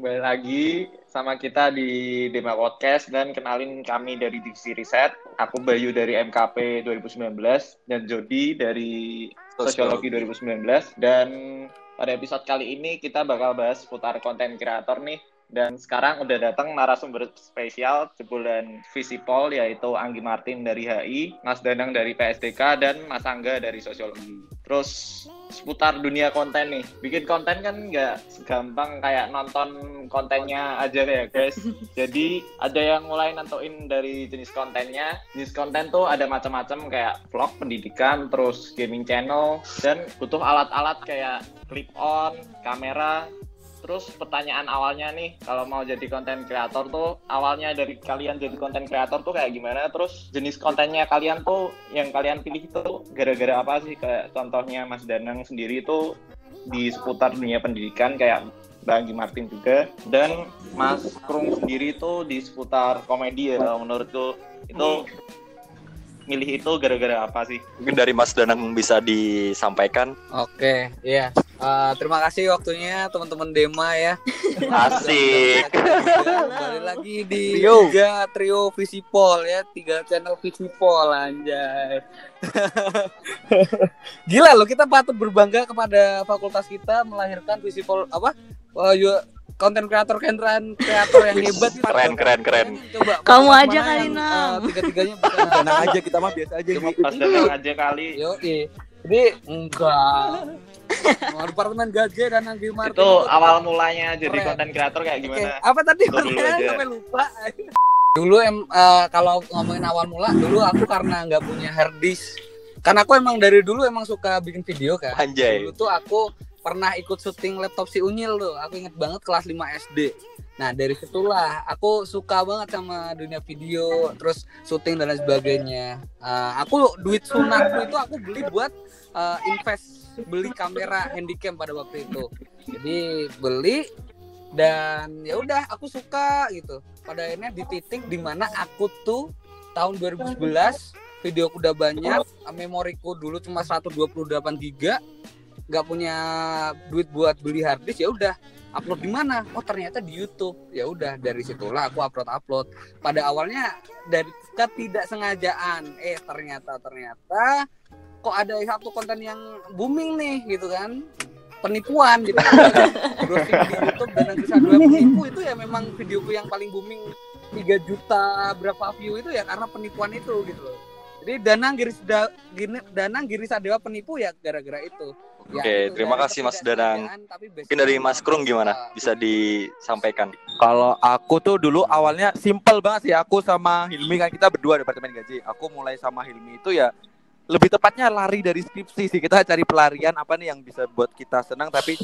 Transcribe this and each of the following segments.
Kembali lagi sama kita di Dema Podcast dan kenalin kami dari Divisi Riset. Aku Bayu dari MKP 2019 dan Jody dari Sosiologi 2019 dan pada episode kali ini kita bakal bahas seputar konten kreator nih dan sekarang udah datang narasumber spesial sebulan Visipol yaitu Anggi Martin dari HI, Mas Danang dari PSDK dan Mas Angga dari Sosiologi. Terus seputar dunia konten nih, bikin konten kan nggak segampang kayak nonton kontennya aja ya guys. Jadi ada yang mulai nentuin dari jenis kontennya. Jenis konten tuh ada macam-macam kayak vlog pendidikan, terus gaming channel dan butuh alat-alat kayak clip on, kamera, Terus pertanyaan awalnya nih, kalau mau jadi konten kreator tuh awalnya dari kalian jadi konten kreator tuh kayak gimana? Terus jenis kontennya kalian tuh yang kalian pilih itu gara-gara apa sih? Kayak contohnya Mas Danang sendiri itu di seputar dunia pendidikan kayak Bang Martin juga dan Mas Krung sendiri itu di seputar komedi ya menurutku itu milih itu gara-gara apa sih? Mungkin dari Mas Danang bisa disampaikan. Oke, iya. Uh, terima kasih waktunya teman-teman Dema ya. Asik. Kembali lagi di trio. tiga trio Visipol ya, tiga channel Visipol anjay. Gila loh, kita patut berbangga kepada fakultas kita melahirkan Visipol apa? Uh, konten kreator konten kreator yang hebat. Keren keren keren. Coba kamu aja kali nam uh, tiga tiganya tenang aja kita mah biasa aja cuma pas datang aja kali. Yo jadi enggak. Departemen gaje dan Anggi Martin. Itu awal mulanya jadi konten kreator kayak gimana? okay. apa tadi pertanyaan sampai lupa. Dulu em uh, kalau ngomongin awal mula dulu aku karena nggak punya harddisk karena aku emang dari dulu emang suka bikin video kan. Anjay. dulu tuh aku pernah ikut syuting laptop si Unyil tuh. Aku inget banget kelas 5 SD. Nah dari situlah aku suka banget sama dunia video, terus syuting dan lain sebagainya. Uh, aku duit sunatku itu aku beli buat uh, invest beli kamera handycam pada waktu itu. Jadi beli dan ya udah aku suka gitu. Pada akhirnya di titik di mana aku tuh tahun 2011 video udah banyak, memoriku dulu cuma 128 giga nggak punya duit buat beli harddisk ya udah. Upload di mana? Oh ternyata di YouTube. Ya udah dari situlah aku upload upload pada awalnya dari ketidaksengajaan. Eh ternyata ternyata kok ada satu konten yang booming nih gitu kan? Penipuan gitu. Browsing di YouTube dan bisa dua penipu itu ya memang videoku yang paling booming 3 juta berapa view itu ya karena penipuan itu gitu loh jadi Danang Giris da, Danang Girisadewa penipu ya gara-gara itu Ya, Oke, terima kasih Mas Danang. Mungkin dari Mas Krung gimana? Bisa disampaikan. Kalau aku tuh dulu awalnya simple banget sih. Aku sama Hilmi kan kita berdua departemen gaji. Aku mulai sama Hilmi itu ya lebih tepatnya lari dari skripsi sih. Kita cari pelarian apa nih yang bisa buat kita senang tapi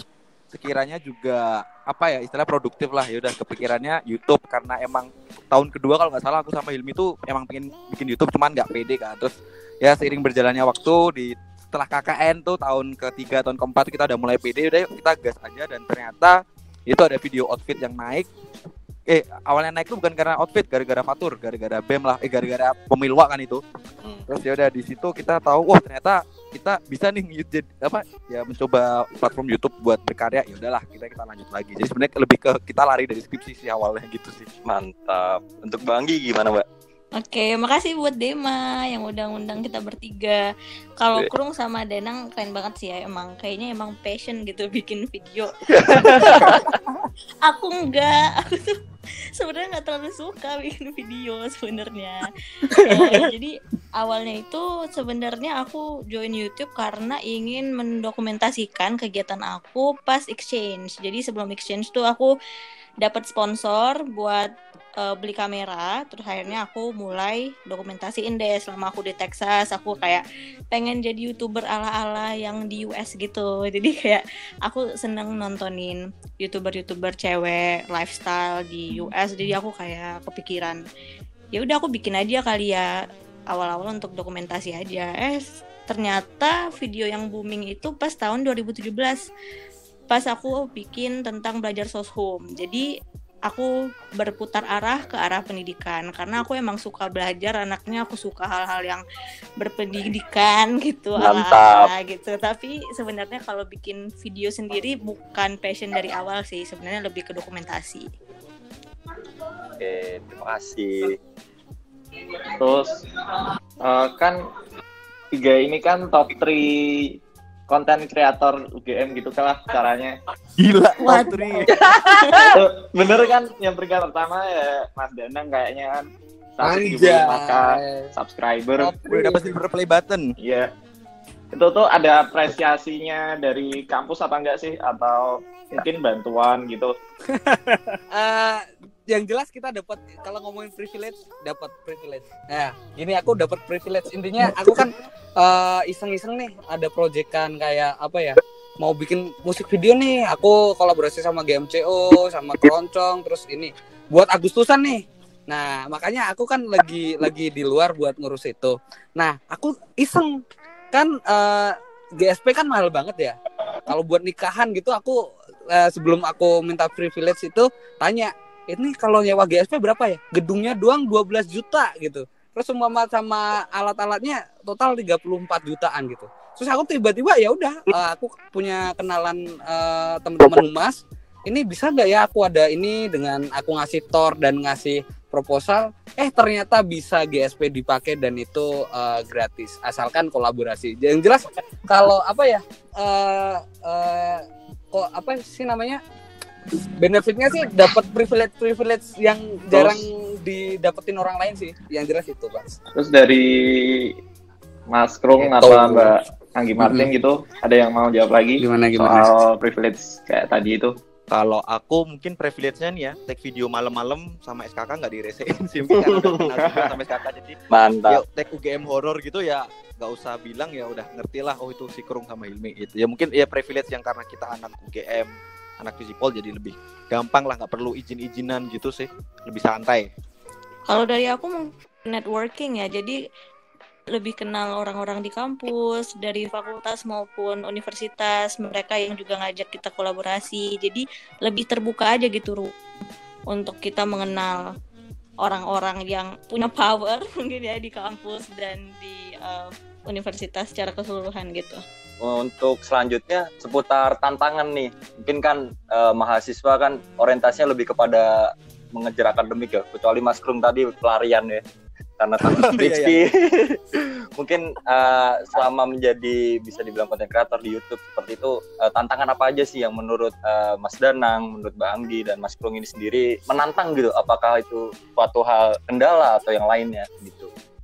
sekiranya juga apa ya istilah produktif lah. Ya udah kepikirannya YouTube karena emang tahun kedua kalau nggak salah aku sama Hilmi tuh emang pengen bikin YouTube cuman nggak pede kan. Terus ya seiring berjalannya waktu di setelah KKN tuh tahun ketiga tahun keempat kita udah mulai pede. Udah yuk kita gas aja. Dan ternyata itu ada video outfit yang naik eh awalnya naik tuh bukan karena outfit gara-gara fatur gara-gara bem lah eh gara-gara pemilwa kan itu. Hmm. terus ya udah di situ kita tahu wah ternyata kita bisa nih jadi apa ya mencoba platform YouTube buat berkarya ya udahlah kita kita lanjut lagi. Jadi sebenarnya lebih ke kita lari dari skripsi sih awalnya gitu sih. Mantap. Untuk Banggi gimana mbak Oke, makasih buat Dema yang udah ngundang kita bertiga. Kalau Krung sama Denang keren banget sih ya emang. Kayaknya emang passion gitu bikin video. aku enggak, aku tuh sebenarnya nggak terlalu suka bikin video sebenarnya. eh, jadi awalnya itu sebenarnya aku join YouTube karena ingin mendokumentasikan kegiatan aku pas exchange. Jadi sebelum exchange tuh aku dapat sponsor buat uh, beli kamera. Terus akhirnya aku mulai dokumentasiin deh selama aku di Texas. Aku kayak pengen jadi youtuber ala-ala yang di US gitu. Jadi kayak aku seneng nontonin youtuber-youtuber cewek lifestyle di US jadi aku kayak kepikiran ya udah aku bikin aja kali ya awal-awal untuk dokumentasi aja. Eh ternyata video yang booming itu pas tahun 2017 pas aku bikin tentang belajar soshum jadi aku berputar arah ke arah pendidikan. Karena aku emang suka belajar anaknya aku suka hal-hal yang berpendidikan gitu Mantap. ala gitu. Tapi sebenarnya kalau bikin video sendiri bukan passion dari awal sih. Sebenarnya lebih ke dokumentasi. Oke, terima kasih. Terus eh, kan tiga ini kan top 3 konten kreator UGM gitu kan lah caranya. Gila? Patri. Tuh, Bener kan yang peringkat pertama ya Mas Danang kayaknya kan 175k subscriber. Udah dapat silver play button. Iya. Itu tuh ada apresiasinya dari kampus apa enggak sih? Atau mungkin bantuan gitu. Eh, yang jelas kita dapat kalau ngomongin privilege dapat privilege. Nah, gini aku dapat privilege intinya aku kan eh, iseng-iseng nih ada proyekan kayak apa ya? Mau bikin musik video nih, aku kolaborasi sama GMCO, sama Keroncong, terus ini buat Agustusan nih. Nah, makanya aku kan lagi lagi di luar buat ngurus itu. Nah, aku iseng kan eh, GSP kan mahal banget ya. Kalau buat nikahan gitu aku eh, sebelum aku minta privilege itu tanya ini kalau nyewa GSP berapa ya? Gedungnya doang 12 juta gitu. Terus semua sama alat-alatnya total 34 jutaan gitu. Terus aku tiba-tiba ya udah eh, aku punya kenalan eh, teman-teman humas. Ini bisa nggak ya aku ada ini dengan aku ngasih tor dan ngasih proposal. Eh ternyata bisa GSP dipakai dan itu eh, gratis asalkan kolaborasi. Yang jelas kalau apa ya? eh eh, kok apa sih namanya? Benefitnya sih dapat privilege privilege yang jarang didapetin orang lain sih. Yang jelas itu pak. Terus dari Mas Krung atau Mbak Anggi Martin gitu, ada yang mau jawab lagi gimana soal privilege kayak tadi itu? Kalau aku mungkin privilege-nya nih ya, take video malam-malam sama SKK nggak diresein sih mungkin karena udah kenal juga sama SKK jadi Mantap. yuk take UGM horror gitu ya nggak usah bilang ya udah ngerti lah oh itu si Krung sama Hilmi itu ya mungkin ya privilege yang karena kita anak UGM anak Visipol jadi lebih gampang lah nggak perlu izin-izinan gitu sih. Lebih santai. Kalau dari aku networking ya, jadi lebih kenal orang-orang di kampus, dari fakultas maupun universitas, mereka yang juga ngajak kita kolaborasi. Jadi lebih terbuka aja gitu Ru, untuk kita mengenal orang-orang yang punya power mungkin ya di kampus dan di eh, universitas secara keseluruhan gitu. Untuk selanjutnya seputar tantangan nih. Mungkin kan eh, mahasiswa kan orientasinya lebih kepada mengejar akademik ya. Kecuali Mas Krung tadi pelarian ya. Karena takut skripsi. Mungkin eh, selama menjadi bisa dibilang konten kreator di YouTube seperti itu eh, tantangan apa aja sih yang menurut eh, Mas Danang, menurut Mbak Anggi dan Mas Krung ini sendiri menantang gitu? Apakah itu suatu hal kendala atau yang lainnya gitu?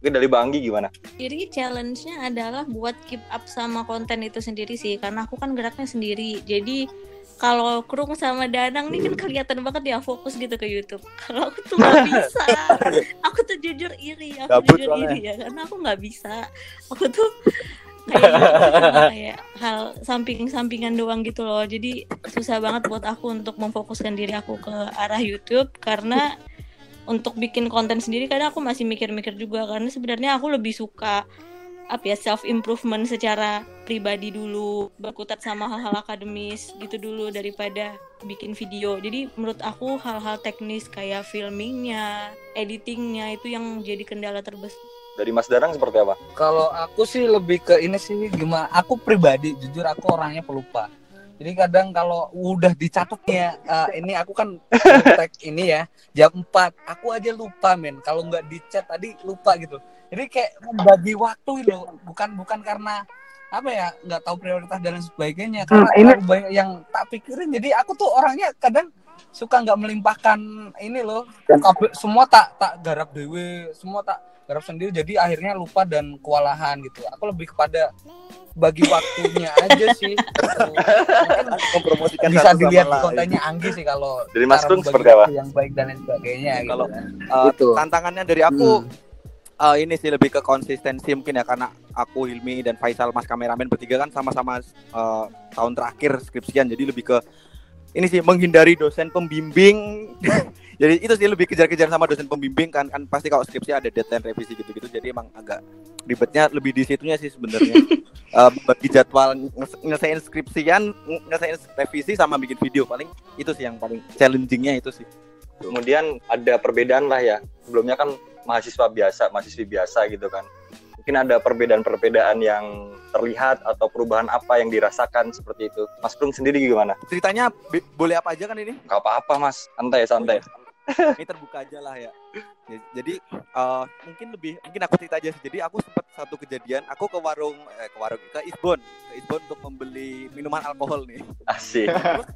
Mungkin dari Mbak Anggi gimana? Jadi challenge-nya adalah buat keep up sama konten itu sendiri sih, karena aku kan geraknya sendiri. Jadi kalau Krung sama Danang nih kan kelihatan banget ya fokus gitu ke YouTube. Kalau aku tuh nggak bisa. Aku tuh jujur iri, aku Gabut jujur soalnya. iri ya, karena aku nggak bisa. Aku tuh kayak cuma kayak hal samping-sampingan doang gitu loh. Jadi susah banget buat aku untuk memfokuskan diri aku ke arah YouTube karena untuk bikin konten sendiri kadang aku masih mikir-mikir juga karena sebenarnya aku lebih suka apa ya self improvement secara pribadi dulu berkutat sama hal-hal akademis gitu dulu daripada bikin video jadi menurut aku hal-hal teknis kayak filmingnya editingnya itu yang jadi kendala terbesar Dari Mas Danang seperti apa? kalau aku sih lebih ke ini sih gimana aku pribadi jujur aku orangnya pelupa jadi kadang kalau udah dicatat ya eh, ini aku kan tag ini ya jam 4 aku aja lupa men. Kalau nggak dicat tadi lupa gitu. Jadi kayak membagi waktu loh. Bukan bukan karena apa ya nggak tahu prioritas dan lain sebagainya. Karena terlalu banyak yang tak pikirin. Jadi aku tuh orangnya kadang suka nggak melimpahkan ini loh. Semua tak tak garap dewe semua tak garap sendiri jadi akhirnya lupa dan kewalahan gitu aku lebih kepada bagi waktunya aja sih. Mungkin mempromosikan bisa dilihat di kontennya Anggi sih kalau Dari Mas membagi seperti apa? yang baik dan lain sebagainya gitu Kalau, kan. Uh, Gitu. tantangannya dari aku Hmm. uh, ini sih lebih ke konsistensi mungkin ya karena aku Hilmi dan Faisal mas kameramen bertiga kan sama-sama uh, tahun terakhir skripsian jadi lebih ke ini sih menghindari dosen pembimbing jadi itu sih lebih kejar-kejar sama dosen pembimbing kan kan pasti kalau skripsi ada deadline revisi gitu-gitu jadi emang agak ribetnya lebih di situnya sih sebenarnya. Uh, bagi jadwal nge- ngesain skripsian nge- ngesain revisi sama bikin video paling itu sih yang paling challengingnya itu sih. Kemudian ada perbedaan lah ya. Sebelumnya kan mahasiswa biasa mahasiswi biasa gitu kan. Mungkin ada perbedaan-perbedaan yang terlihat atau perubahan apa yang dirasakan seperti itu. Mas Prung sendiri gimana? Ceritanya boleh apa aja kan ini? Gak apa-apa Mas. Santai santai Ini terbuka aja lah ya. Ya, Jadi eh, mungkin lebih mungkin aku cerita aja sih. Jadi aku sempat satu kejadian, aku ke warung eh, ke warung ke Isbon, ke Isbon untuk membeli minuman alkohol nih. asik Terus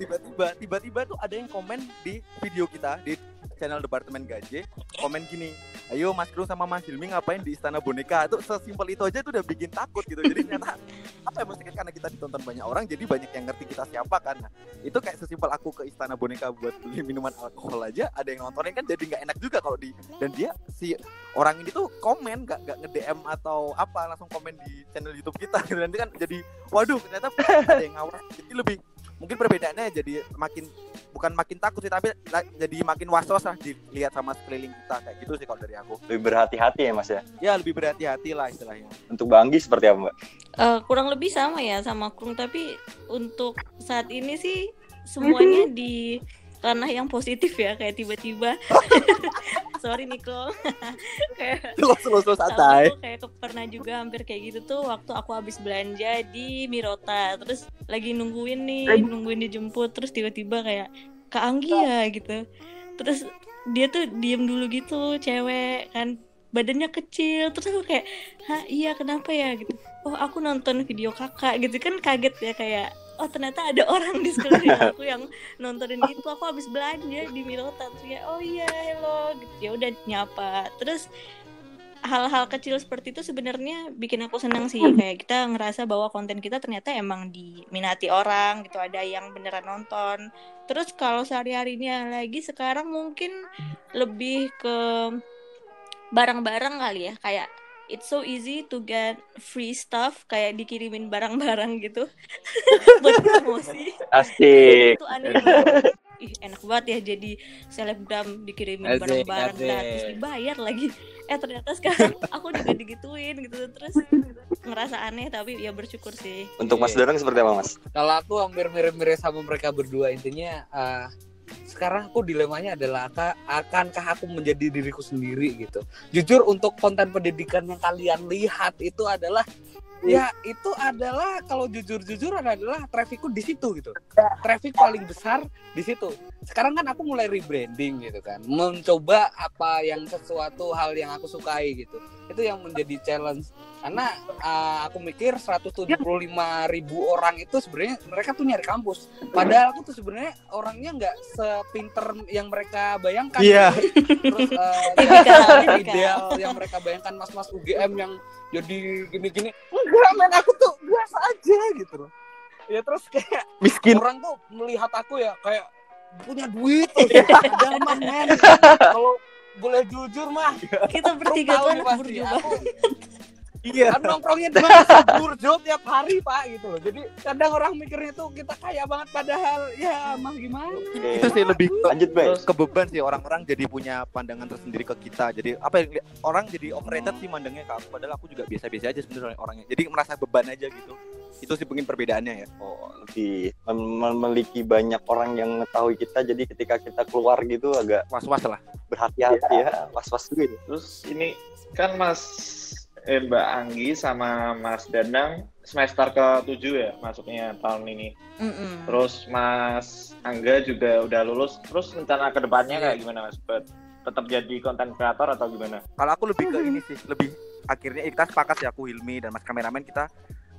tiba-tiba tiba-tiba tuh ada yang komen di video kita di channel departemen gaje komen gini ayo Mas Kru sama Mas Hilmi ngapain di istana boneka? Itu sesimpel itu aja tuh udah bikin takut gitu. Jadi ternyata apa ya maksudnya? Karena kita ditonton banyak orang jadi banyak yang ngerti kita siapa kan. Nah, itu kayak sesimpel aku ke istana boneka buat beli minuman alkohol aja ada yang nontonin kan jadi nggak enak juga kalau di dan dia si orang ini tuh komen nggak nggak nge DM atau apa langsung komen di channel YouTube kita gitu. Nanti kan jadi waduh ternyata ada yang ngawur. Jadi lebih mungkin perbedaannya jadi makin bukan makin takut sih tapi jadi makin was-was lah dilihat sama sekeliling kita kayak gitu sih kalau dari aku. Lebih berhati-hati ya Mas ya? Ya lebih berhati-hati lah istilahnya. Untuk Banggi seperti apa Mbak? Eh, kurang lebih sama ya sama Krung. Tapi untuk saat ini sih semuanya di ranah yang positif ya kayak tiba-tiba. Sorry Niko kayak slow sama santai. aku kayak ke- pernah juga hampir kayak gitu tuh waktu aku habis belanja di Mirota. Terus lagi nungguin nih nungguin dijemput terus tiba-tiba kayak Kak Anggi ya gitu. Terus dia tuh diem dulu gitu cewek kan badannya kecil. Terus aku kayak Hah iya kenapa ya? gitu. Oh aku nonton video kakak gitu. Kan kaget ya kayak oh ternyata ada orang di sekeliling aku yang nontonin itu aku habis belanja di terus ya oh iya hello gitu. Ya udah nyapa. Terus hal-hal kecil seperti itu sebenarnya bikin aku senang sih. Kayak kita ngerasa bahwa konten kita ternyata emang diminati orang gitu. Ada yang beneran nonton. Terus kalau sehari-harinya lagi sekarang mungkin lebih ke barang-barang kali ya. Kayak it's so easy to get free stuff kayak dikirimin barang-barang gitu. Buat promosi. Asik. Itu aneh banget. Ih enak banget ya jadi selebgram dikirimin barang-barang gratis dibayar lagi. Eh ternyata sekarang aku juga digituin gitu. Terus ngerasa aneh tapi ya bersyukur sih. Untuk Mas Danang seperti apa Mas? Kalau aku hampir mirip-mirip sama mereka berdua. Intinya eh, sekarang aku dilemanya adalah aka- akankah aku menjadi diriku sendiri gitu. Jujur untuk konten pendidikan yang kalian lihat itu adalah ya itu adalah kalau jujur-jujur adalah trafficku di situ gitu. Traffic paling besar di situ. Sekarang kan aku mulai rebranding gitu kan, mencoba apa yang sesuatu hal yang aku sukai gitu. Itu yang menjadi challenge karena uh, aku mikir 175 ribu orang itu sebenarnya mereka tuh nyari kampus. Padahal aku tuh sebenarnya orangnya nggak sepinter yang mereka bayangkan. Iya. terus uh, ideal yang mereka bayangkan mas-mas UGM yang jadi gini-gini enggak men aku tuh biasa aja gitu loh. Ya terus kayak miskin. orang tuh melihat aku ya kayak punya duit tuh padahal mah men kalau boleh jujur mah kita bertiga tuh anak aku iya. Kan nongkrongnya di mana burjo tiap hari pak gitu loh. Jadi kadang orang mikirnya tuh kita kaya banget padahal ya mah gimana? Itu sih lebih ke, lanjut Bay. ke beban sih. Orang-orang jadi punya pandangan tersendiri ke kita. Jadi apa ya orang jadi overrated sih mandangnya ke aku. Padahal aku juga biasa-biasa aja sebenarnya orangnya jadi merasa beban aja gitu. Itu sih mungkin perbedaannya ya. Oh, lebih mem- memiliki banyak orang yang mengetahui kita. Jadi ketika kita keluar gitu agak was-was lah. berhati-hati ya. Was-was juga ini. Terus ini kan Mas eh, Mbak Anggi sama Mas Danang semester ke-7 ya masuknya tahun ini. Mm-mm. Terus Mas Angga juga udah lulus. Terus rencana ke depannya kayak gimana Mas? Buat tetap jadi konten kreator atau gimana? kalau aku lebih ke ini sih lebih akhirnya eh, kita sepakat sih aku Hilmi dan Mas kameramen kita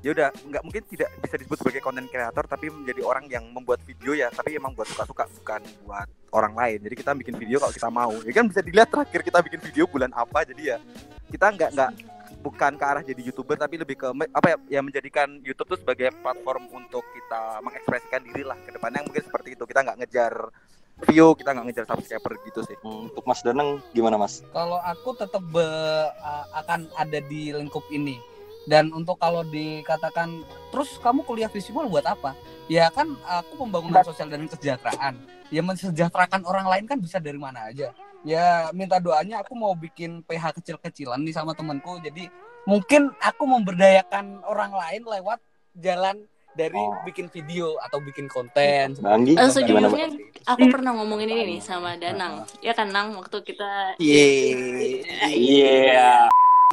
ya udah nggak mungkin tidak bisa disebut sebagai konten kreator tapi menjadi orang yang membuat video ya tapi emang buat suka-suka bukan buat orang lain jadi kita bikin video kalau kita mau ya kan bisa dilihat terakhir kita bikin video bulan apa jadi ya kita nggak nggak bukan ke arah jadi youtuber tapi lebih ke apa ya, ya menjadikan YouTube tuh sebagai platform untuk kita mengekspresikan diri lah ke depannya. Mungkin seperti itu kita nggak ngejar view kita nggak ngejar subscriber gitu sih. Hmm, untuk Mas Danang gimana Mas? Kalau aku tetap be- akan ada di lingkup ini. Dan untuk kalau dikatakan terus kamu kuliah visual buat apa? Ya kan aku pembangunan sosial dan kesejahteraan. Ya mensejahterakan orang lain kan bisa dari mana aja ya minta doanya aku mau bikin PH kecil-kecilan nih sama temanku jadi mungkin aku memberdayakan orang lain lewat jalan dari Oh. bikin video atau bikin konten. Banggi, Eh, gimana, sejujurnya aku pernah ngomongin ini nih sama Danang. Ya kan Nang waktu kita Iya.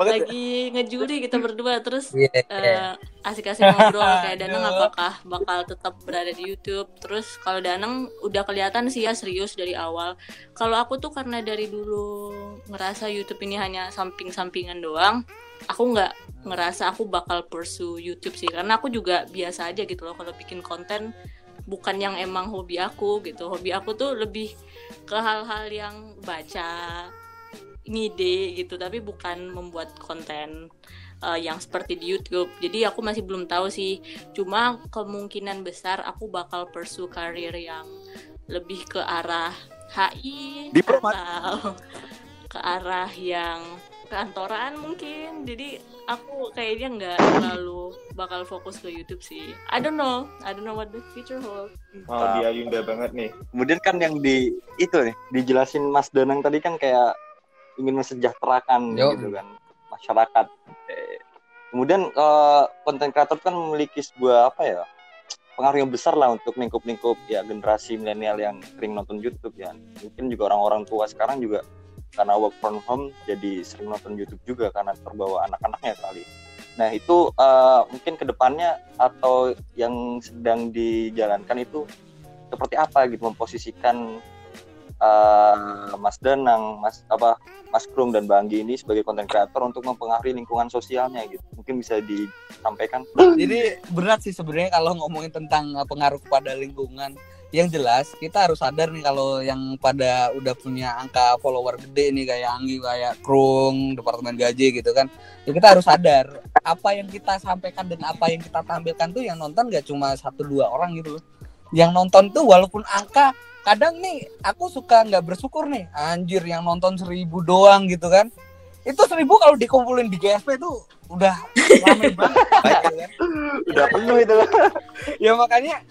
Lagi ngejuri kita berdua terus Iya. eh, asik-asik ngobrol. Kayak Danang apakah bakal tetap berada di YouTube? Terus kalau Danang udah kelihatan sih ya serius dari awal. Kalau aku tuh karena dari dulu ngerasa YouTube ini hanya samping-sampingan doang aku nggak ngerasa aku bakal pursue YouTube sih. Karena aku juga biasa aja gitu loh kalau bikin konten bukan yang emang hobi aku gitu. Hobi aku tuh lebih ke hal-hal yang baca ngide gitu tapi bukan membuat konten uh, yang seperti di YouTube. Jadi aku masih belum tahu sih. Cuma kemungkinan besar aku bakal pursue karir yang lebih ke arah HI Diplomat. atau ke arah yang kantoran mungkin. Jadi aku kayaknya nggak terlalu bakal fokus ke YouTube sih. I don't know. I don't know what the future holds. Mau dia Yunda banget nih. Kemudian kan yang di itu nih dijelasin Mas Danang tadi kan kayak ingin mensejahterakan Yo. gitu kan masyarakat. Kemudian eh, konten kreator kan memiliki sebuah apa ya pengaruh yang besar lah untuk lingkup-lingkup ya generasi milenial yang sering nonton YouTube ya. Mungkin juga orang-orang tua sekarang juga karena work from home jadi sering nonton YouTube juga karena terbawa anak-anaknya kali. Nah itu eh, mungkin ke depannya atau yang sedang dijalankan itu seperti apa gitu memposisikan eh, Mas Danang, Mas apa Mas Krung dan Banggi ini sebagai konten kreator untuk mempengaruhi lingkungan sosialnya gitu. Mungkin bisa disampaikan. Jadi berat sih sebenarnya kalau ngomongin tentang uh, pengaruh kepada lingkungan. Yang jelas kita harus sadar nih kalau yang pada udah punya angka follower gede nih kayak Anggi, kayak Krung, departemen gaji gitu kan. Ya kita harus sadar apa yang kita sampaikan dan apa yang kita tampilkan tuh yang nonton gak cuma satu dua orang gitu loh. Yang nonton tuh walaupun angka kadang nih aku suka nggak bersyukur nih. Anjir yang nonton seribu doang gitu kan. Itu seribu kalau dikumpulin di GSP tuh udah rame banget gitu kan. Udah penuh itu. ya makanya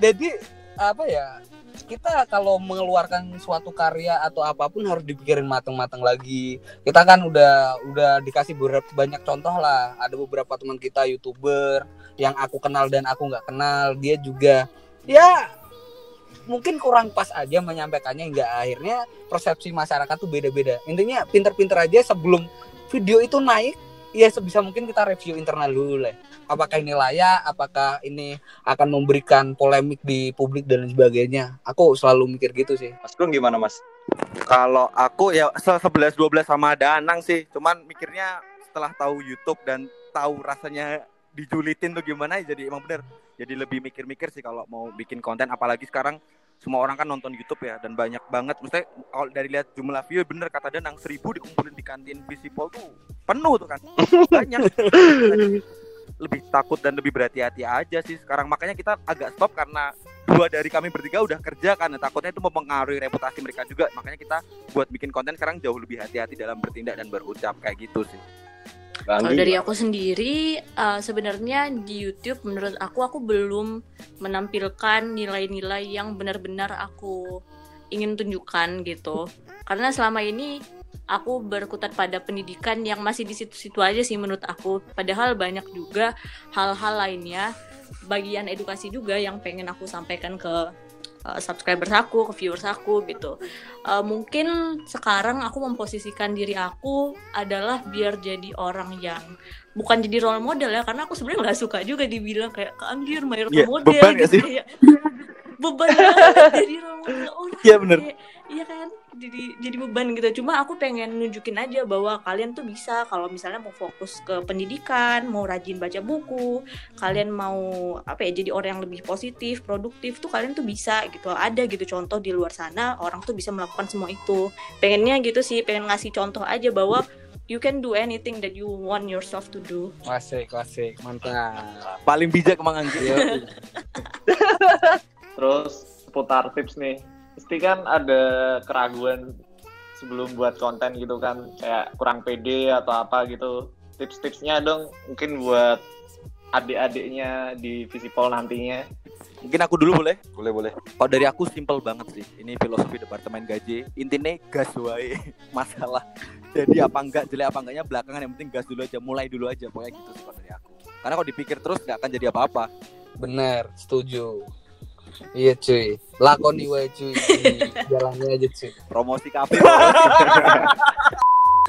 jadi apa ya kita kalau mengeluarkan suatu karya atau apa pun harus dipikirin matang-matang lagi. Kita kan udah udah dikasih beberapa banyak contoh lah. Ada beberapa teman kita youtuber yang aku kenal dan aku nggak kenal. Dia juga ya mungkin kurang pas aja menyampaikannya hingga akhirnya persepsi masyarakat tuh beda-beda intinya pinter-pinter aja sebelum video itu naik ya sebisa mungkin kita review internal dulu lah apakah ini layak apakah ini akan memberikan polemik di publik dan sebagainya aku selalu mikir gitu sih Mas Krung gimana Mas? Kalau aku ya se- 11 12 sama Danang sih. Cuman mikirnya setelah tahu YouTube dan tahu rasanya dijulitin tuh gimana ya jadi emang bener. Jadi lebih mikir-mikir sih kalau mau bikin konten. Apalagi sekarang semua orang kan nonton YouTube ya dan banyak banget. Mesti kalau dari lihat jumlah view bener kata Danang 1000 dikumpulin di kantin Visipol tuh penuh tuh kan. Banyak. lebih takut dan lebih berhati-hati aja sih sekarang. Makanya kita agak stop karena dua dari kami bertiga udah kerja kan. Takutnya itu mempengaruhi reputasi mereka juga. Makanya kita buat bikin konten sekarang jauh lebih hati-hati dalam bertindak dan berucap kayak gitu sih Kalau dari aku sendiri, eh, sebenarnya di YouTube menurut aku aku belum menampilkan nilai-nilai yang benar-benar aku ingin tunjukkan gitu. Karena selama ini aku berkutat pada pendidikan yang masih di situ-situ aja sih menurut aku. Padahal banyak juga hal-hal lainnya, bagian edukasi juga yang pengen aku sampaikan ke eh, subscribers aku, ke viewers aku gitu. Eh, mungkin sekarang aku memposisikan diri aku adalah biar jadi orang yang bukan jadi role model ya karena aku sebenarnya nggak suka juga dibilang kayak keanggir main role Iya, model beban gitu sih? kayak beban banget jadi role model orang Iya, bener. Kayak, iya kan jadi jadi beban gitu. Cuma aku pengen nunjukin aja bahwa kalian tuh bisa. Kalau misalnya mau fokus ke pendidikan mau rajin baca buku kalian mau apa ya jadi orang yang lebih positif produktif tuh kalian tuh bisa gitu. Ada gitu contoh di luar sana orang tuh bisa melakukan semua itu. Pengennya gitu sih pengen ngasih contoh aja bahwa you can do anything that you want yourself to do. Klasik klasik. Mantap. Paling bijak emang Anggi Terus seputar tips nih. Pasti kan ada keraguan sebelum buat konten gitu kan, kayak kurang pede atau apa gitu. Tips-tipsnya dong mungkin buat adik-adiknya di Visipol nantinya. mungkin aku dulu boleh? Boleh boleh. kalau dari aku simple banget sih. Ini filosofi departemen gaji. Intinya gas wae masalah. Jadi apa enggak jelek apa enggaknya belakangan. Yang penting gas dulu aja mulai dulu aja. Pokoknya gitu sih kalau dari aku. Karena kalau dipikir terus nggak akan jadi apa-apa. Bener setuju iya cuy lakoni wae cuy jalannya aja cuy promosi kafe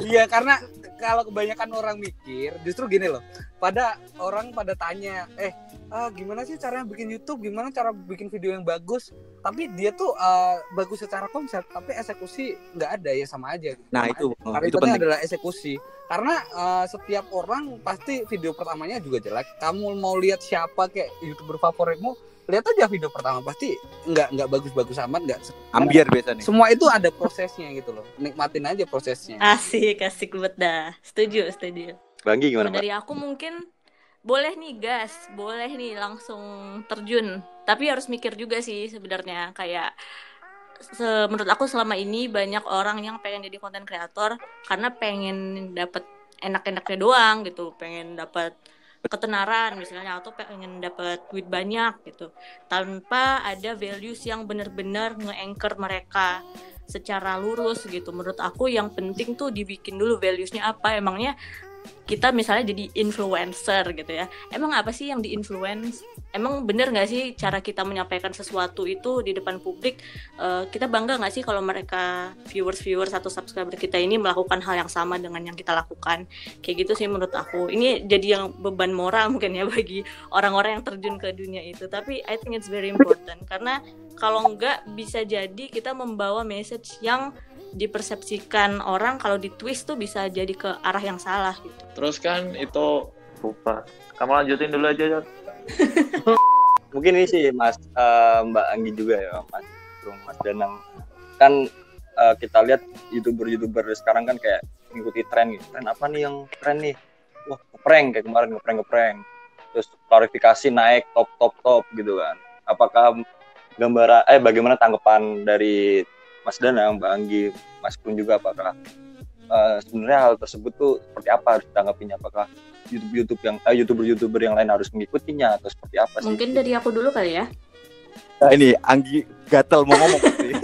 Iya karena kalau kebanyakan orang mikir justru gini loh. Pada orang pada tanya, eh ah, gimana sih caranya bikin YouTube? Gimana cara bikin video yang bagus? Tapi dia tuh ah, bagus secara konsep, tapi eksekusi nggak ada ya sama aja. nah Sama itu aja. Karena itu itu penting adalah eksekusi. Karena ah, setiap orang pasti video pertamanya juga jelek. Kamu mau lihat siapa kayak youtuber favoritmu, lihat aja video pertama pasti nggak nggak bagus-bagus amat nggak. ambiar biasa nih Semua itu ada prosesnya gitu loh. Nikmatin aja prosesnya. Asik, asik banget dah. Setuju, setuju. Banggi gimana Kalau Mbak? dari aku mungkin boleh nih gas, boleh nih langsung terjun. Tapi harus mikir juga sih sebenarnya kayak se- menurut aku selama ini banyak orang yang pengen jadi konten kreator karena pengen dapat enak-enaknya doang gitu, pengen dapat ketenaran misalnya atau pengen dapat duit banyak gitu. Tanpa ada values yang benar-benar nge-anchor mereka secara lurus gitu. Menurut aku yang penting tuh dibikin dulu valuesnya apa. Emangnya kita misalnya jadi influencer gitu ya. Emang apa sih yang di influence emang bener nggak sih cara kita menyampaikan sesuatu itu di depan publik? Eh, kita bangga nggak sih kalau mereka viewers viewers atau subscriber kita ini melakukan hal yang sama dengan yang kita lakukan? Kayak gitu sih menurut aku. Ini jadi yang beban moral mungkin ya bagi orang-orang yang terjun ke dunia itu. Tapi I think it's very important. Karena kalau nggak bisa jadi kita membawa message yang dipersepsikan orang kalau di twist tuh bisa jadi ke arah yang salah gitu Terus kan itu lupa. Kamu lanjutin dulu aja, Jod. Mungkin ini sih Mas eh, Mbak Anggi juga ya Mas Bro, Mas Danang. Kan eh, kita lihat youtuber-youtuber sekarang kan kayak mengikuti tren gitu. Tren apa nih yang tren nih? Wah, ngeprank kayak kemarin ngeprank ngeprank. Terus klarifikasi naik top top top gitu kan. Apakah gambaran eh bagaimana tanggapan dari Mas Danang, Mbak Anggi, Mas Kun juga apakah eh, sebenarnya hal tersebut tuh seperti apa harus ditanggapinya? Apakah YouTube YouTube yang eh, youtuber youtuber yang lain harus mengikutinya atau seperti apa sih? mungkin dari aku dulu kali ya Nah, ini Anggi gatel mau ngomong pasti.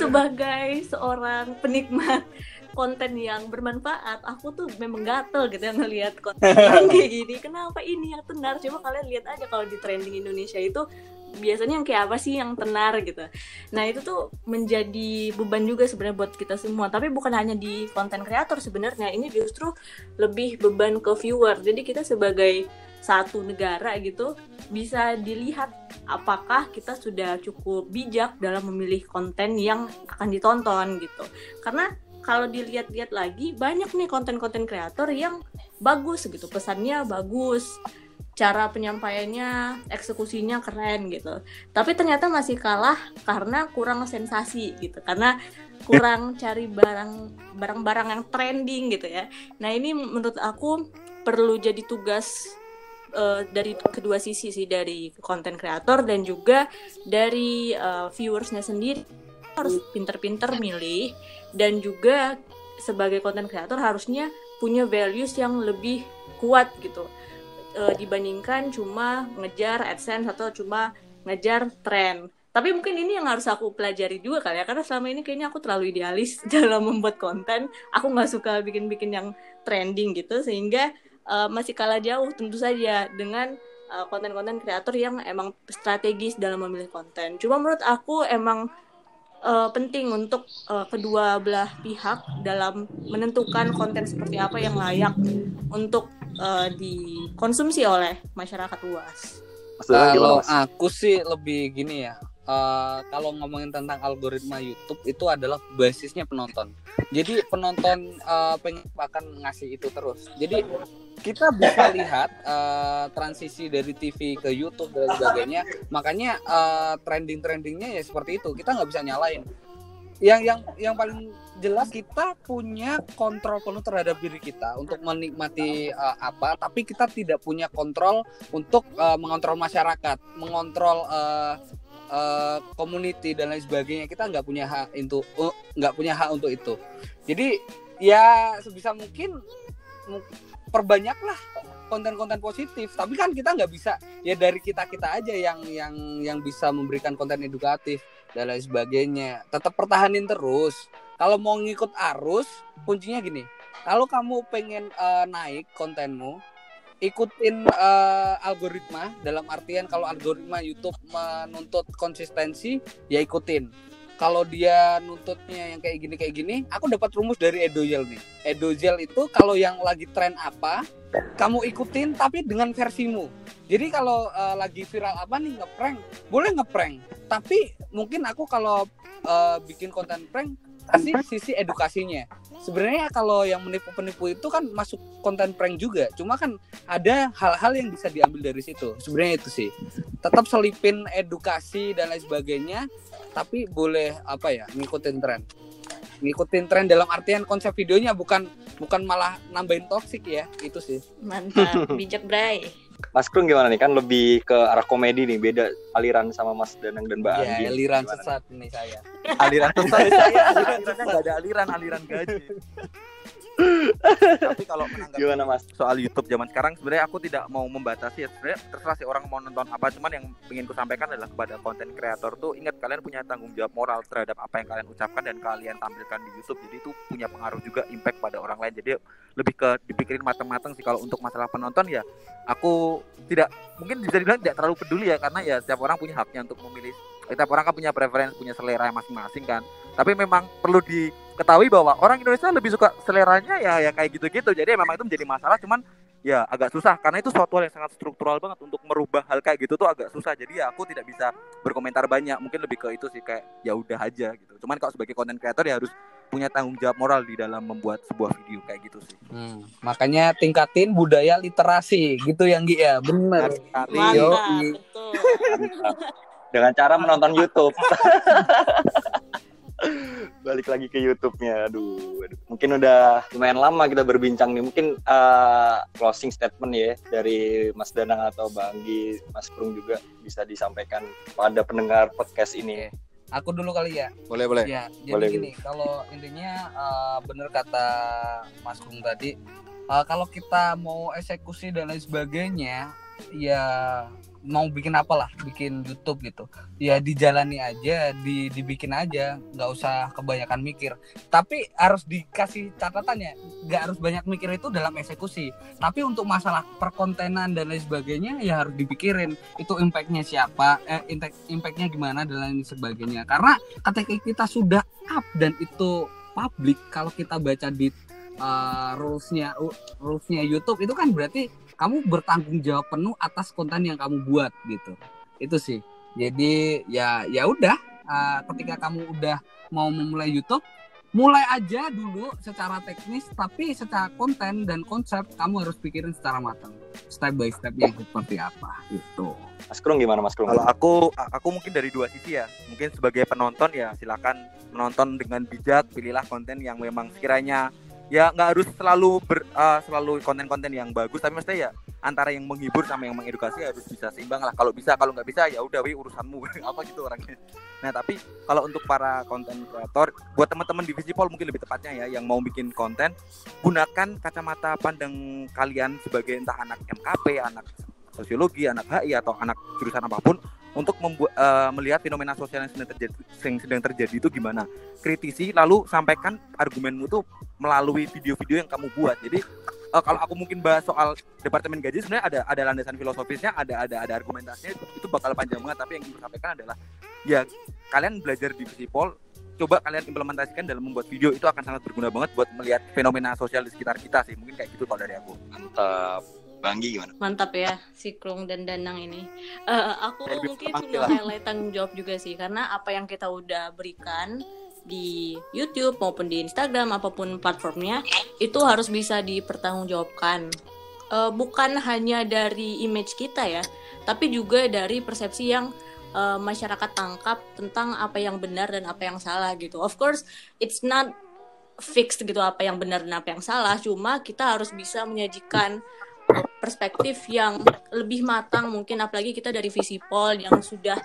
sebagai seorang penikmat konten yang bermanfaat aku tuh memang gatel gitu ya ngelihat konten yang kayak gini kenapa ini yang tenar coba kalian lihat aja kalau di trending Indonesia itu biasanya yang kayak apa sih yang tenar gitu. Nah itu tuh menjadi beban juga sebenarnya buat kita semua. Tapi bukan hanya di konten kreator sebenarnya ini justru lebih beban ke viewer. Jadi kita sebagai satu negara gitu bisa dilihat apakah kita sudah cukup bijak dalam memilih konten yang akan ditonton gitu. Karena kalau dilihat-lihat lagi banyak nih konten-konten kreator yang bagus gitu pesannya bagus cara penyampaiannya eksekusinya keren gitu. Tapi ternyata masih kalah karena kurang sensasi gitu karena kurang cari barang barang-barang yang trending gitu ya. Nah ini menurut aku perlu jadi tugas eh, dari kedua sisi sih dari konten kreator dan juga dari eh, viewersnya sendiri. Harus pinter-pinter milih dan juga sebagai konten kreator harusnya punya values yang lebih kuat gitu eh, dibandingkan cuma ngejar adsense atau cuma ngejar tren. Tapi mungkin ini yang harus aku pelajari juga kali ya karena selama ini kayaknya aku terlalu idealis dalam membuat konten. Aku nggak suka bikin-bikin yang trending gitu sehingga eh, masih kalah jauh tentu saja dengan eh, konten-konten kreator yang emang strategis dalam memilih konten. Cuma menurut aku emang eh, penting untuk eh, kedua belah pihak dalam menentukan konten seperti apa yang layak untuk eh, dikonsumsi oleh masyarakat luas. Kalau aku sih lebih gini ya. eh, kalau ngomongin tentang algoritma YouTube itu adalah basisnya penonton. Jadi penonton eh, pengen akan ngasih itu terus. Jadi kita bisa lihat eh, transisi dari TV ke YouTube dan sebagainya. Makanya eh, trending-trendingnya ya seperti itu. Kita nggak bisa nyalain. Yang yang yang paling jelas kita punya kontrol penuh terhadap diri kita untuk menikmati eh, apa, tapi kita tidak punya kontrol untuk eh, mengontrol masyarakat, mengontrol eh, eh, community dan lain sebagainya. Kita nggak punya hak untuk uh, nggak punya hak untuk itu. Jadi ya sebisa mungkin mu- perbanyaklah konten-konten positif. Tapi kan kita nggak bisa ya dari kita kita aja yang yang yang bisa memberikan konten edukatif dan lain sebagainya. Tetap pertahanin terus. Kalau mau ngikut arus, kuncinya gini. Kalau kamu pengen eh, naik kontenmu, ikutin eh, algoritma dalam artian kalau algoritma YouTube menuntut konsistensi ya ikutin kalau dia nuntutnya yang kayak gini kayak gini aku dapat rumus dari Edozel nih. Edozel itu kalau yang lagi tren apa kamu ikutin tapi dengan versimu. Jadi kalau eh, lagi viral apa nih ngeprank. Boleh ngeprank tapi mungkin aku kalau eh, bikin konten prank kasih sisi edukasinya? Sebenarnya kalau yang menipu-penipu itu kan masuk konten prank juga. Cuma kan ada hal-hal yang bisa diambil dari situ. Sebenarnya itu sih. Tetap selipin edukasi dan lain sebagainya tapi boleh apa ya ngikutin tren. Ngikutin tren dalam artian konsep videonya bukan bukan malah nambahin toksik ya. Itu sih. Mantap, bijak Bray. Mas Krung gimana nih kan lebih ke arah komedi nih beda aliran sama Mas Danang dan Mbak ya Andi. aliran Gimana? sesat ini saya aliran sesat saya aliran sesat nggak ada aliran aliran gaji tapi kalau menanggapi Gimana Mas? soal YouTube zaman sekarang sebenarnya aku tidak mau membatasi ya. Sebenarnya terserah sih orang mau nonton apa cuman yang ingin ku sampaikan adalah kepada konten kreator tuh ingat kalian punya tanggung jawab moral terhadap apa yang kalian ucapkan dan kalian tampilkan di YouTube. Jadi itu punya pengaruh juga impact pada orang lain. Jadi lebih ke dipikirin matang-matang sih. Kalau untuk masalah penonton ya aku tidak mungkin bisa dibilang tidak terlalu peduli ya. Karena ya setiap orang punya haknya untuk memilih. Setiap orang kan punya preferensi punya selera masing-masing kan. Tapi memang perlu diketahui bahwa orang Indonesia lebih suka seleranya ya ya kayak gitu-gitu. Jadi memang itu menjadi masalah cuman ya agak susah. Karena itu suatu hal yang sangat struktural banget. Untuk merubah hal kayak gitu tuh agak susah. Jadi ya aku tidak bisa berkomentar banyak. Mungkin lebih ke itu sih kayak ya udah aja gitu. Cuman kalau sebagai konten kreator ya harus punya tanggung jawab moral di dalam membuat sebuah video kayak gitu sih. Hmm, makanya tingkatin budaya literasi. Gitu yang Gi ya. Bener. Sekali Mantap. Dengan cara menonton YouTube. Balik lagi ke YouTube-nya. Aduh, aduh. Mungkin udah lumayan lama kita berbincang nih. Mungkin eh, closing statement ya dari Mas Danang atau Bang Anggi, Mas Krung juga bisa disampaikan pada pendengar podcast ini. aku dulu kali ya boleh boleh Ya, jadi Boleh, gini, kalau intinya eh, bener kata Mas Kung tadi, eh, kalau kita mau eksekusi dan lain sebagainya, ya mau bikin apalah, bikin YouTube gitu, ya dijalani aja, di, dibikin aja, nggak usah kebanyakan mikir. Tapi harus dikasih catatannya, nggak harus banyak mikir itu dalam eksekusi. Tapi untuk masalah perkontenan dan lain sebagainya, ya harus dipikirin itu impactnya siapa, eh, impact impactnya gimana dan lain sebagainya. Karena ketika kita sudah up dan itu publik kalau kita baca di uh, rulesnya rulesnya YouTube itu kan berarti kamu bertanggung jawab penuh atas konten yang kamu buat gitu itu sih jadi ya ya udah uh, ketika kamu udah mau memulai YouTube mulai aja dulu secara teknis tapi secara konten dan konsep kamu harus pikirin secara matang step by stepnya seperti apa gitu Mas Krung gimana Mas Krung? Kalau aku aku mungkin dari dua sisi ya. Mungkin sebagai penonton ya silakan menonton dengan bijak, pilihlah konten yang memang sekiranya ya nggak harus selalu ber, eh, selalu konten-konten yang bagus tapi maksudnya ya antara yang menghibur sama yang mengedukasi harus bisa seimbang lah. Kalau bisa kalau nggak bisa ya udah wih urusanmu. Apa gitu orangnya. Nah tapi kalau untuk para konten kreator buat teman-teman di Visipol mungkin lebih tepatnya ya yang mau bikin konten gunakan kacamata pandang kalian sebagai entah anak MKP anak sosiologi anak HI atau anak jurusan apa pun untuk membuat melihat fenomena sosial yang sedang terjadi yang sedang terjadi itu gimana. Kritisi lalu sampaikan argumenmu tuh melalui video-video yang kamu buat. Jadi eh, kalau aku mungkin bahas soal departemen gaji sebenarnya ada ada landasan filosofisnya ada ada ada argumentasinya itu bakal panjang banget. Tapi yang ingin sampaikan adalah ya kalian belajar di Visipol coba kalian implementasikan dalam membuat video. Itu akan sangat berguna banget buat melihat fenomena sosial di sekitar kita sih. Mungkin kayak gitu kalau dari aku. Mantap. Banggi gimana? Mantap ya si Krung dan Danang ini. Eh, aku lebih mungkin punya highlight tanggung jawab juga sih karena apa yang kita udah berikan di YouTube maupun di Instagram apa pun platformnya itu harus bisa dipertanggungjawabkan. Eh, bukan hanya dari image kita ya, tapi juga dari persepsi yang eh, masyarakat tangkap tentang apa yang benar dan apa yang salah gitu. Of course, it's not fixed gitu apa yang benar dan apa yang salah, cuma kita harus bisa menyajikan perspektif yang lebih matang mungkin apalagi kita dari Visipol yang sudah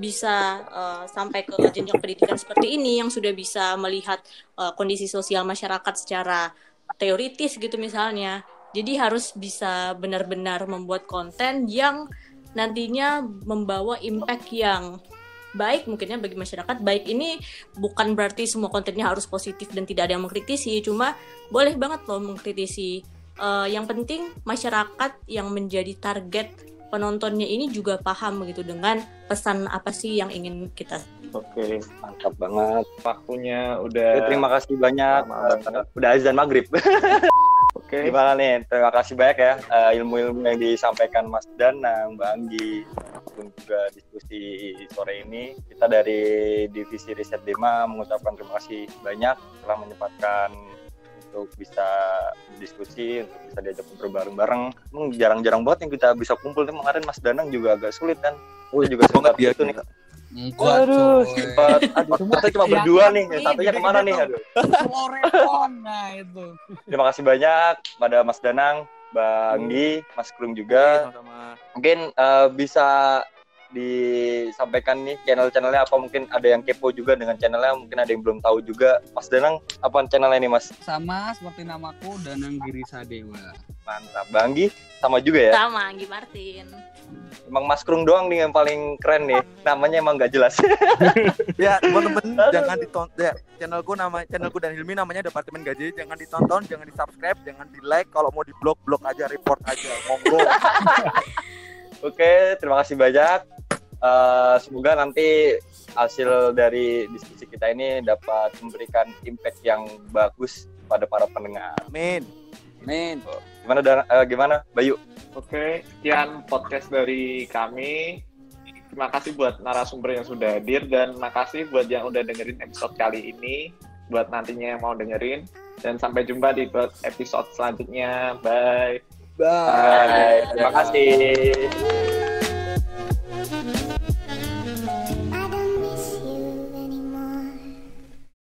bisa eh, sampai ke jenjang pendidikan seperti ini yang sudah bisa melihat eh, kondisi sosial masyarakat secara teoritis gitu misalnya. Jadi harus bisa benar-benar membuat konten yang nantinya membawa impact yang baik mungkinnya bagi masyarakat. Baik ini bukan berarti semua kontennya harus positif dan tidak ada yang mengkritisi, cuma boleh banget loh mengkritisi eh, yang penting masyarakat yang menjadi target penontonnya ini juga paham gitu dengan pesan apa sih yang ingin kita Oke, Mantap banget. waktunya Oke, udah terima kasih banyak. Banget. Udah azan maghrib. Oke. Gimana nih? Terima kasih banyak ya eh, ilmu-ilmu yang disampaikan Mas Danang, Mbak Anggi, dan juga diskusi sore ini. Kita dari Divisi Riset Dema mengucapkan terima kasih banyak telah menyempatkan untuk bisa diskusi, untuk bisa diajak ngobrol bareng-bareng. Emang jarang-jarang banget yang kita bisa kumpul. Nih, Kemarin Mas Danang juga agak sulit kan. Oh juga sempat banget dia itu nih. Enggak, Aduh, sempat. Aduh, kita cuma Yang berdua nih. penting Satunya ke mana nih? Aduh. Florepon, nah itu. Terima kasih banyak pada Mas Danang, Mbak Anggi, Mas Krung juga. sama Mungkin eh, bisa disampaikan nih channel-channelnya apa mungkin ada yang kepo juga dengan channelnya mungkin ada yang belum tahu juga. Mas Danang apa channelnya nih Mas? Sama seperti namaku Danang Giri Sadewa. mantap. Mbak Anggi sama juga ya? Sama Anggi Martin. emang Mas Krung doang nih yang paling keren nih. Namanya emang nggak jelas. Ya teman-teman jangan ditonton ya channelku nama channelku dan Hilmi namanya Departemen Gaji. Jangan ditonton jangan di subscribe jangan di like kalau mau di blog blog aja report aja. Monggo. Oke, terima kasih banyak. Eh, semoga nanti hasil dari diskusi kita ini dapat memberikan impact yang bagus pada para pendengar. amin Min. Gimana Dan, eh, gimana Bayu? Oke, sekian podcast dari kami. Terima kasih buat narasumber yang sudah hadir dan makasih buat yang udah dengerin episode kali ini. Buat nantinya yang mau dengerin. Dan sampai jumpa di episode selanjutnya. Bye. Bye. Bye. Terima kasih. Música